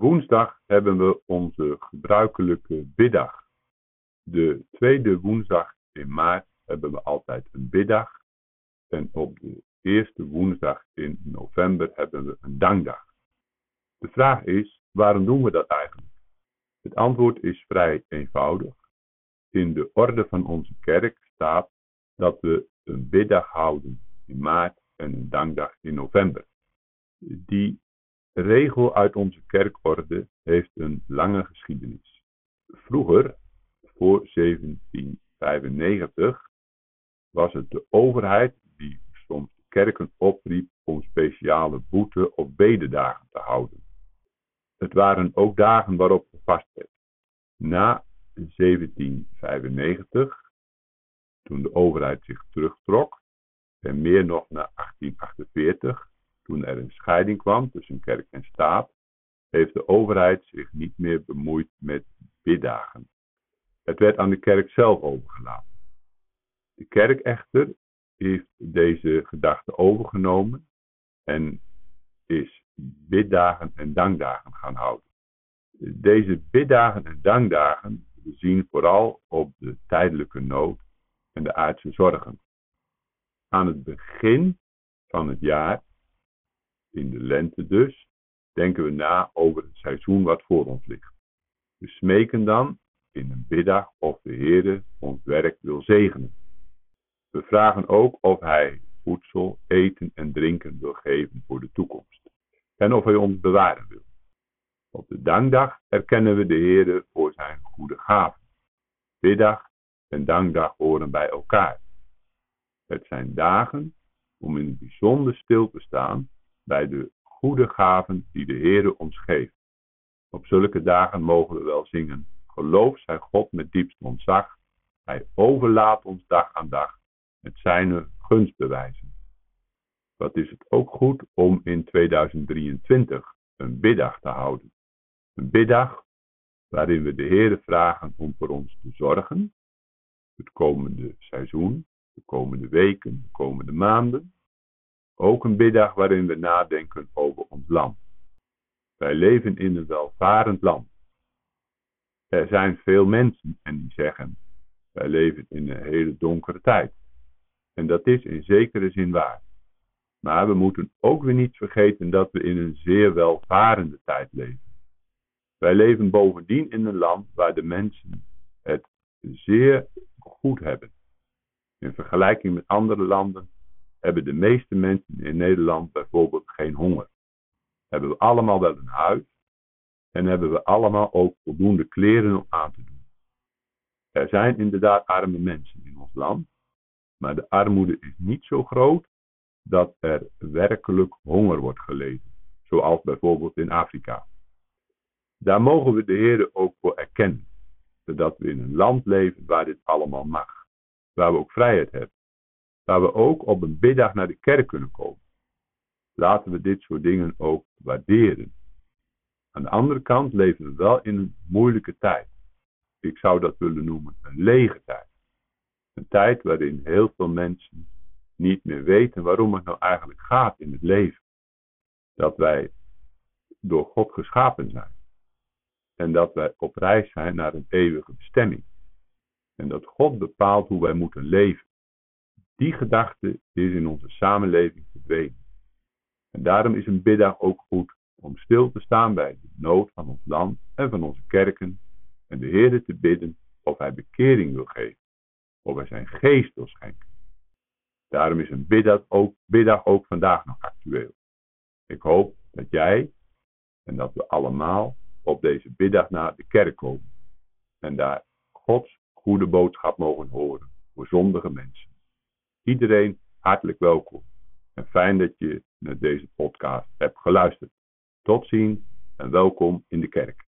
woensdag hebben we onze gebruikelijke biddag. De tweede woensdag in maart hebben we altijd een biddag. En op de eerste woensdag in november hebben we een dankdag. De vraag is, waarom doen we dat eigenlijk? Het antwoord is vrij eenvoudig. In de orde van onze kerk staat dat we een biddag houden in maart en een dankdag in november. Die regel uit onze kerkorde heeft een lange geschiedenis. Vroeger, voor 1795, was het de overheid die soms de kerken opriep om speciale boete- of bededagen te houden. Het waren ook dagen waarop gevast werd. Na 1795, toen de overheid zich terugtrok, en meer nog na 1848, toen er een scheiding kwam tussen kerk en staat, heeft de overheid zich niet meer bemoeid met biddagen. Het werd aan de kerk zelf overgelaten. De kerk echter heeft deze gedachte overgenomen en is biddagen en dankdagen gaan houden. Deze biddagen en dankdagen zien vooral op de tijdelijke nood en de aardse zorgen. Aan het begin van het jaar, in de lente dus, denken we na over het seizoen wat voor ons ligt. We smeken dan in een biddag of de Heere ons werk wil zegenen. We vragen ook of Hij voedsel, eten en drinken wil geven voor de toekomst. En of Hij ons bewaren wil. Op de dankdag erkennen we de Heere voor zijn goede gaven. Biddag en dankdag horen bij elkaar. Het zijn dagen om in bijzonder stil te staan bij de goede gaven die de Heere ons geeft. Op zulke dagen mogen we wel zingen, geloof zij God met diepst ontzag. Hij overlaat ons dag aan dag met zijn gunstbewijzen. Wat is het ook goed om in 2023 een biddag te houden. Een biddag waarin we de Heere vragen om voor ons te zorgen, het komende seizoen, de komende weken, de komende maanden. Ook een biddag waarin we nadenken over ons land. Wij leven in een welvarend land. Er zijn veel mensen en die zeggen, wij leven in een hele donkere tijd. En dat is in zekere zin waar. Maar we moeten ook weer niet vergeten dat we in een zeer welvarende tijd leven. Wij leven bovendien in een land waar de mensen het zeer goed hebben. In vergelijking met andere landen hebben de meeste mensen in Nederland bijvoorbeeld geen honger. Hebben we allemaal wel een huis en hebben we allemaal ook voldoende kleren om aan te doen. Er zijn inderdaad arme mensen in ons land, maar de armoede is niet zo groot dat er werkelijk honger wordt geleden, zoals bijvoorbeeld in Afrika. Daar mogen we de Heer ook voor erkennen, zodat we in een land leven waar dit allemaal mag waar we ook vrijheid hebben. Waar we ook op een biddag naar de kerk kunnen komen. Laten we dit soort dingen ook waarderen. Aan de andere kant leven we wel in een moeilijke tijd. Ik zou dat willen noemen een lege tijd. Een tijd waarin heel veel mensen niet meer weten waarom het nou eigenlijk gaat in het leven. Dat wij door God geschapen zijn. En dat wij op reis zijn naar een eeuwige bestemming en dat God bepaalt hoe wij moeten leven. Die gedachte is in onze samenleving verdwenen. En daarom is een biddag ook goed om stil te staan bij de nood van ons land en van onze kerken en de Heer te bidden of Hij bekering wil geven, of Hij zijn geest wil schenken. Daarom is een ook, biddag ook vandaag nog actueel. Ik hoop dat jij en dat we allemaal op deze biddag naar de kerk komen en daar Gods goede boodschap mogen horen voor zondige mensen. Iedereen hartelijk welkom en fijn dat je naar deze podcast hebt geluisterd. Tot ziens en welkom in de kerk.